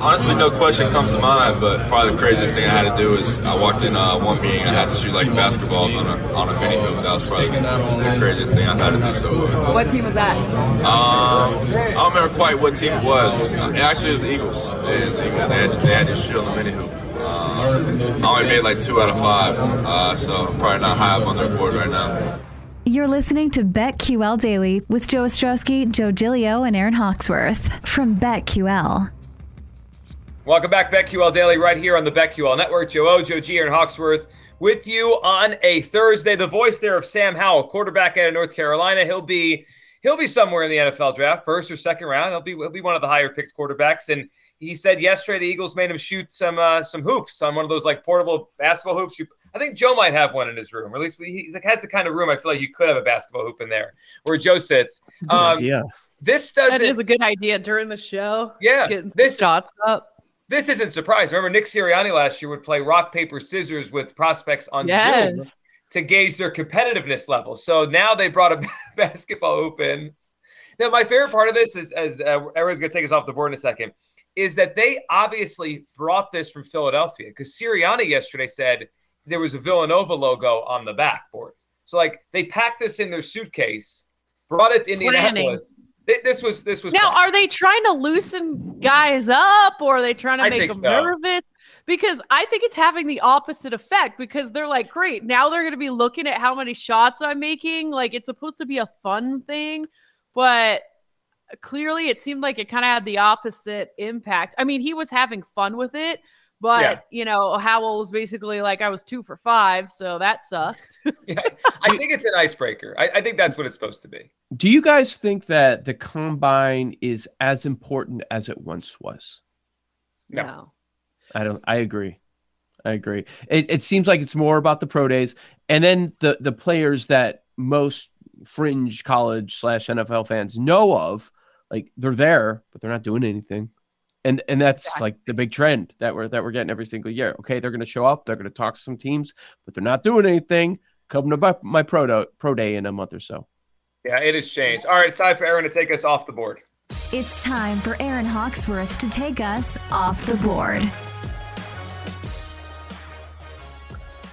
Honestly, no question comes to mind, but probably the craziest thing I had to do is I walked in uh, one meeting. And I had to shoot like basketballs on a on a mini hoop. That was probably the craziest thing I had to do so far. What team was that? Um, I don't remember quite what team it was. Uh, actually, it was the Eagles. It was the Eagles. They had, they had to shoot on the mini hoop. Uh, I only made like two out of five, uh, so I'm probably not high up on their board right now. You're listening to BetQL Daily with Joe Ostrowski, Joe Gilio, and Aaron Hawksworth from BetQL. Welcome back, BetQL Daily, right here on the BetQL Network. Joe O, Joe G, Aaron Hawksworth with you on a Thursday. The voice there of Sam Howell, quarterback out of North Carolina. He'll be he'll be somewhere in the NFL draft, first or second round. He'll be he'll be one of the higher picked quarterbacks. And he said yesterday the Eagles made him shoot some uh, some hoops on one of those like portable basketball hoops. You, I think Joe might have one in his room, or at least he has the kind of room I feel like you could have a basketball hoop in there where Joe sits. Um, yeah. This doesn't. That is a good idea during the show. Yeah, getting some this- shots up. This isn't surprise. Remember, Nick Sirianni last year would play rock, paper, scissors with prospects on Yes. Zoom to gauge their competitiveness level. So now they brought a basketball open. Now, my favorite part of this is, as uh, everyone's going to take us off the board in a second, is that they obviously brought this from Philadelphia because Sirianni yesterday said there was a Villanova logo on the backboard. So, like, they packed this in their suitcase, brought it to Indianapolis. Th- This was this was Now, are they trying to loosen guys up or are they trying to I make them so. nervous? Because I think it's having the opposite effect because they're like, great, now they're going to be looking at how many shots I'm making. Like, it's supposed to be a fun thing, but clearly it seemed like it kind of had the opposite impact. I mean, he was having fun with it, but, Yeah. you know, Howell was basically like, I was two for five, so that sucked. Yeah, I think it's an icebreaker. I, I think that's what it's supposed to be. Do you guys think that the combine is as important as it once was? No. I don't. I agree. I agree. It, it seems like it's more about the pro days, and then the the players that most fringe college slash NFL fans know of, like they're there, but they're not doing anything, and and that's Exactly. like the big trend that we're that we're getting every single year. Okay, they're going to show up, they're going to talk to some teams, but they're not doing anything. Come to my, my pro do- pro day in a month or so. Yeah, it has changed. All right, it's time for Aaron to take us off the board. It's time for Aaron Hawksworth to take us off the board.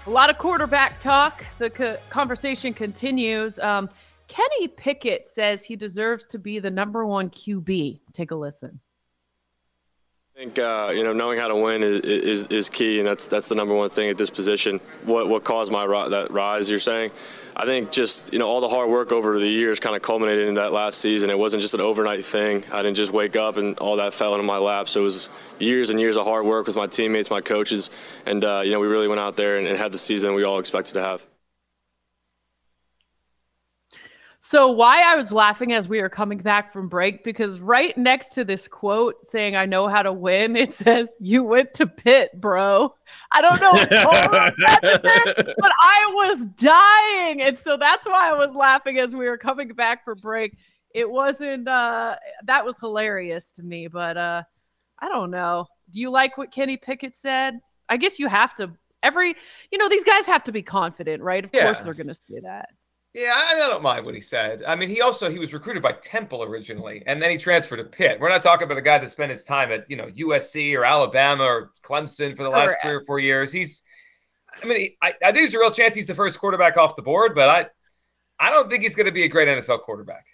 A lot of quarterback talk. The co- conversation continues. Um, Kenny Pickett says he deserves to be the number one QB. Take a listen. I think uh, you know knowing how to win is, is, is key, and that's that's the number one thing at this position. What what caused my ri- that rise? You're saying, I think just you know all the hard work over the years kind of culminated in that last season. It wasn't just an overnight thing. I didn't just wake up and all that fell into my lap. So it was years and years of hard work with my teammates, my coaches, and uh, you know we really went out there and, and had the season we all expected to have. So, why I was laughing as we were coming back from break, because right next to this quote saying, I know how to win, it says, You went to Pitt, bro. I don't know if Cole this, but I was dying. And so that's why I was laughing as we were coming back from break. It wasn't, uh, that was hilarious to me, but uh, I don't know. Do you like what Kenny Pickett said? I guess you have to, every, you know, these guys have to be confident, right? Of Yeah. course they're going to say that. Yeah, I, I don't mind what he said. I mean, he also he was recruited by Temple originally, and then he transferred to Pitt. We're not talking about a guy that spent his time at you know USC or Alabama or Clemson for the last Correct. three or four years. He's, I mean, he, I, I think there's a real chance he's the first quarterback off the board, but I, I don't think he's going to be a great NFL quarterback.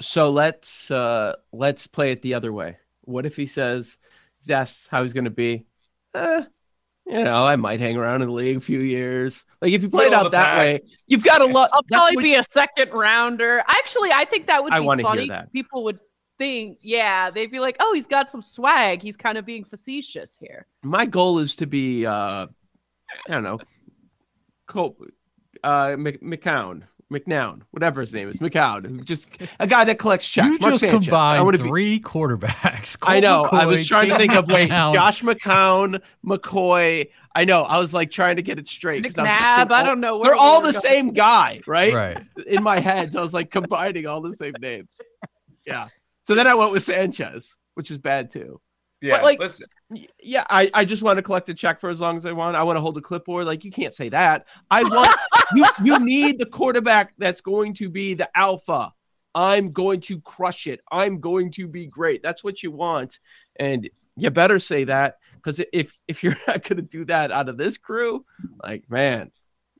So let's uh let's play it the other way. What if he says he's asked how he's going to be? Uh, you know, I might hang around in the league a few years. Like if you played Middle out that pack. way, you've got a lot. I'll probably what- be a second rounder. Actually, I think that would I be wanna hear funny. that. People would think, yeah, they'd be like, "Oh, he's got some swag. He's kind of being facetious here." my goal is to be uh I don't know, Col- uh Mc- McCown, McNown, whatever his name is, McCown, just a guy that collects checks. You Mark just Sanchez. I combined wanna be- three quarterbacks. I Colt know. I was McCoy, trying to think of wait, McNown. Josh McCown, McCoy. I know. I was like trying to get it straight. 'cause I was McNabb, I all- don't know. They're all the going. same guy, right? Right. In my head, so I was like combining all the same names. Yeah. So then I went with Sanchez, which is bad too. Yeah, like- listen, Yeah, I, I just want to collect a check for as long as I want. I want to hold a clipboard. Like you can't say that. I want you you need the quarterback that's going to be the alpha. I'm going to crush it. I'm going to be great. That's what you want. And you better say that because if if you're not going to do that out of this crew, like man,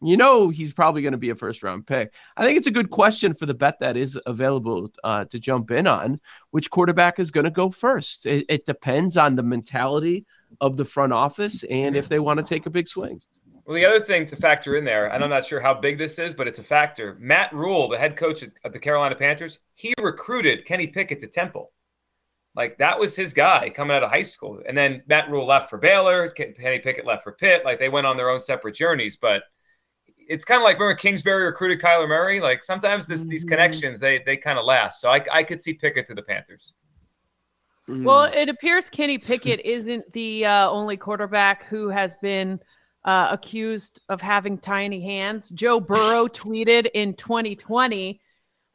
you know he's probably going to be a first round pick. I think it's a good question for the bet that is available uh, to jump in on. Which quarterback is going to go first? It, it depends on the mentality of the front office and if they want to take a big swing. Well, the other thing to factor in there, and I'm not sure how big this is, but it's a factor. Matt Rhule, the head coach of the Carolina Panthers, he recruited Kenny Pickett to Temple. Like that was his guy coming out of high school. And then Matt Rhule left for Baylor, Kenny Pickett left for Pitt. Like they went on their own separate journeys. But it's kind of like remember Kingsbury recruited Kyler Murray. Like sometimes this, these connections they they kind of last. So I, I could see Pickett to the Panthers. Well, it appears Kenny Pickett isn't the uh, only quarterback who has been uh, accused of having tiny hands. Joe Burrow tweeted in 2020.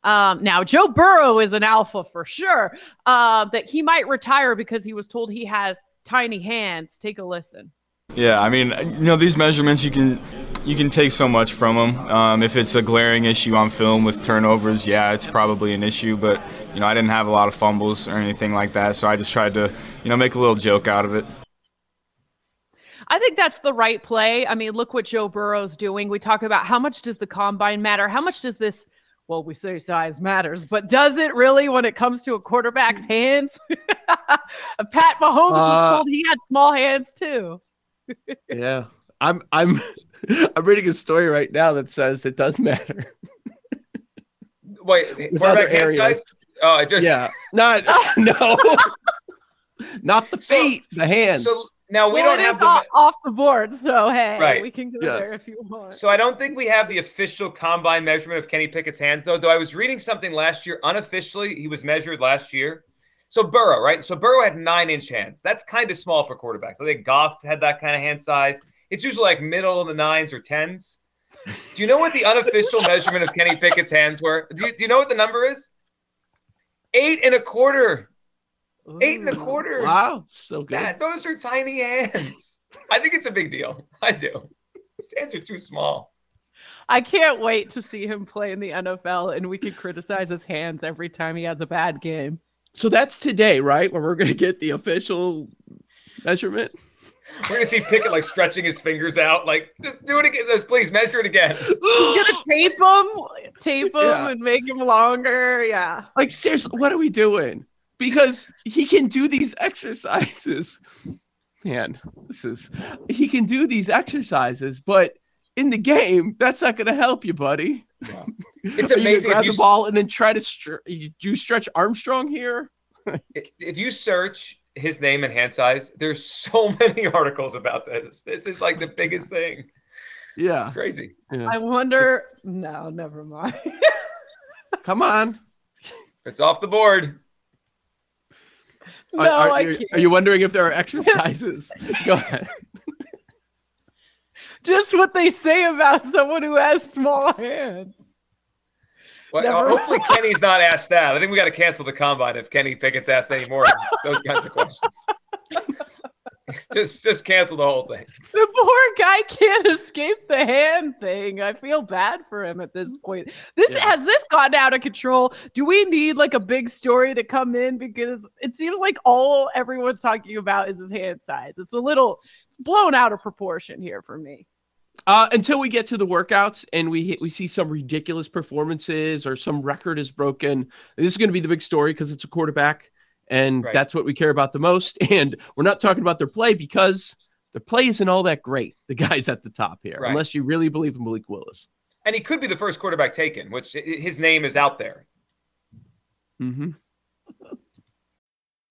Um, now, Joe Burrow is an alpha for sure. Uh, that he might retire because he was told he has tiny hands. Take a listen. Yeah, I mean, you know, these measurements you can you can take so much from them. Um, if it's a glaring issue on film with turnovers, yeah, it's probably an issue. But you know, I didn't have a lot of fumbles or anything like that, so I just tried to you know make a little joke out of it. I think that's the right play. I mean, look what Joe Burrow's doing. We talk about how much does the combine matter? How much does this, well, we say size matters, but does it really when it comes to a quarterback's hands? Pat Mahomes was Uh, told he had small hands too. Yeah. I'm I'm I'm reading a story right now that says it does matter. Wait, With quarterback other hand size? Oh, it just Yeah. Not no. Not the So- feet, the hands. So now we Well, don't it have is the. off, off the board, so hey, Right. we can go Yes. there if you want. So I don't think we have the official combine measurement of Kenny Pickett's hands, though. Though I was reading something last year, unofficially, he was measured last year. So Burrow, right? So Burrow had nine inch hands. That's kind of small for quarterbacks. I think Goff had that kind of hand size. It's usually like middle of the nines or tens. Do you know what the unofficial measurement of Kenny Pickett's hands were? Do you, do you know what the number is? Eight and a quarter. Eight and a quarter. wow, so good. That, those are tiny hands. I think it's a big deal. I do. His hands are too small. I can't wait to see him play in the NFL, and we can criticize his hands every time he has a bad game. So that's today, right? Where we're gonna get the official measurement. We're gonna see Pickett like stretching his fingers out, like just do it again. Just please measure it again. He's gonna tape him, tape him, Yeah. and make him longer. Yeah. Like seriously, what are we doing? Because he can do these exercises. Man, this is he can do these exercises, but in the game, that's not going to help you, buddy. It's Are you gonna amazing if grab you the ball and then try to str- you stretch Armstrong here. If you search his name and hand size, there's so many articles about this. This is like the biggest thing. Yeah, It's crazy. yeah. I wonder. No, never mind. come on. It's off the board. no, are, are I you, can't. are you wondering if there are exercises? Go ahead. Just what they say about someone who has small hands. Well, uh, Never- hopefully Kenny's not asked that. I think we got to cancel the combine if Kenny Pickett's asked any more of those kinds of questions. just just cancel the whole thing. The poor guy can't escape the hand thing. I feel bad for him at this point. This Yeah. has this gotten out of control. Do we need like a big story to come in because it seems like all everyone's talking about is his hand size. It's a little it's blown out of proportion here for me. Uh, until we get to the workouts and we hit, we see some ridiculous performances or some record is broken. This is going to be the big story because it's a quarterback, and Right. that's what we care about the most. And we're not talking about their play because the play isn't all that great. The guys at the top here, Right. unless you really believe in Malik Willis. And he could be the first quarterback taken, which his name is out there. Mm-hmm.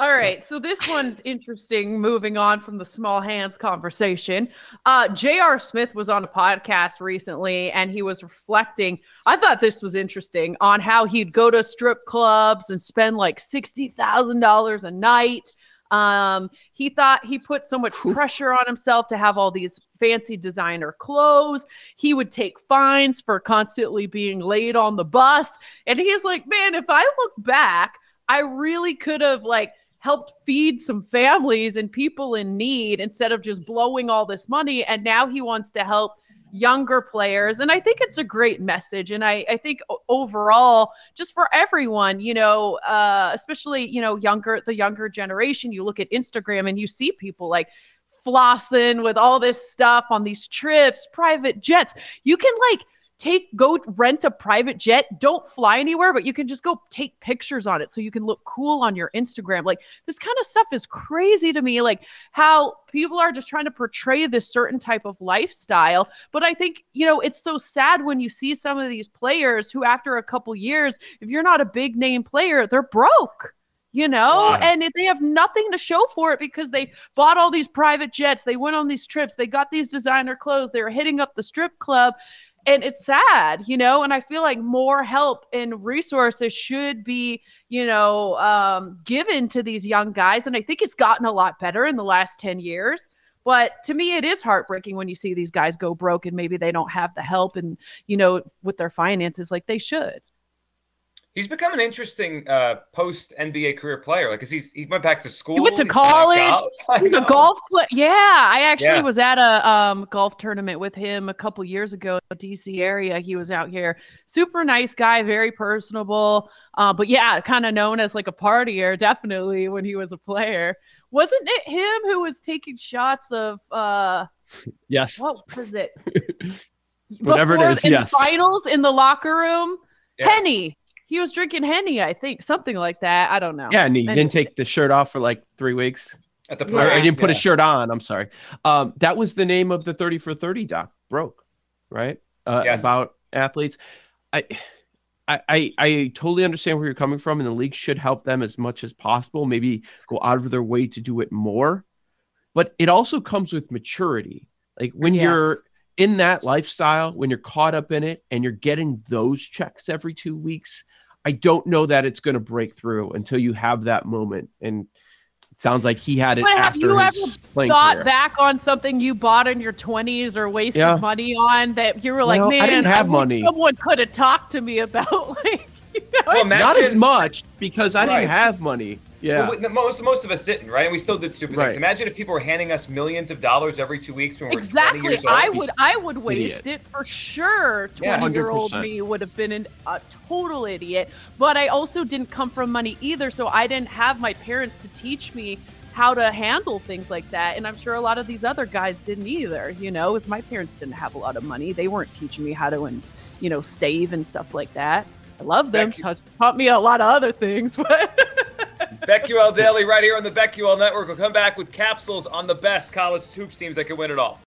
All right, so this one's interesting. Moving on from the small hands conversation, uh, J.R. Smith was on a podcast recently, and he was reflecting. I thought this was interesting on how he'd go to strip clubs and spend like sixty thousand dollars a night. Um, he thought he put so much pressure on himself to have all these fancy designer clothes. He would take fines for constantly being late on the bus, and he's like, "Man, if I look back." I really could have like helped feed some families and people in need instead of just blowing all this money. And now he wants to help younger players. And I think it's a great message. And I, I think overall, just for everyone, you know, uh, especially, you know, younger, the younger generation, you look at Instagram and you see people like, flossing with all this stuff on these trips, private jets. You can like take go rent a private jet. Don't fly anywhere but you can just go take pictures on it so you can look cool on your instagram. Like this kind of stuff is crazy to me like how people are just trying to portray this certain type of lifestyle. But i think you know it's so sad when you see some of these players who after a couple years if you're not a big name player they're broke you know? And if they have nothing to show for it because they bought all these private jets they went on these trips they got these designer clothes they were hitting up the strip club and it's sad you know and i feel like more help and resources should be you know um, given to these young guys and i think it's gotten a lot better in the last 10 years. But to me it is heartbreaking when you see these guys go broke and maybe they don't have the help and you know with their finances like they should He's become an interesting uh, post NBA career player. like because he's he went back to school. He went to he's college. He's a golf player. Yeah, I actually Yeah. was at a um, golf tournament with him a couple years ago in the DC area. He was out here. Super nice guy, very personable. Uh, but yeah, kind of known as like a partier, definitely when he was a player. Wasn't it him who was taking shots of uh, Yes. what was it? Whatever it Before- is, in yes. The finals in the locker room. Yeah. Henny. He was drinking Henny, I think, something like that. I don't know. Yeah, and he Anyway. didn't take the shirt off for like three weeks. at the Yeah. Or parade. he didn't put Yeah. a shirt on. I'm sorry. Um, that was the name of the 30 for 30 doc. Broke, right? Uh, Yes. About athletes. I, I, I, I totally understand where you're coming from, and the league should help them as much as possible. Maybe go out of their way to do it more. But it also comes with maturity. Like when you're Yes. In that lifestyle, when you're caught up in it, and you're getting those checks every two weeks, I don't know that it's going to break through until you have that moment. And it sounds like he had it But have after you his ever thought career. back on something you bought in your 20s or wasted Yeah. money on that you were like, Well, I didn't have wish money." Someone could have talked to me about like, you know, Well, Not as much because I Right. didn't have money. Yeah. Well, we- most most of us didn't, right? And we still did stupid Right. things. Imagine if people were handing us millions of dollars every two weeks when we were 20 exactly. years old. I would I would waste Idiot. it for sure. Yeah. 20 year old me would have been an, a total idiot. But I also didn't come from money either, so I didn't have my parents to teach me how to handle things like that. And I'm sure a lot of these other guys didn't either, you know, as my parents didn't have a lot of money. They weren't teaching me how to and you know, save and stuff like that. I love them. Becky- Taught, taught me a lot of other things, but BetQL Daily right here on the BetQL Network. We'll come back with capsules on the best college hoops teams that can win it all.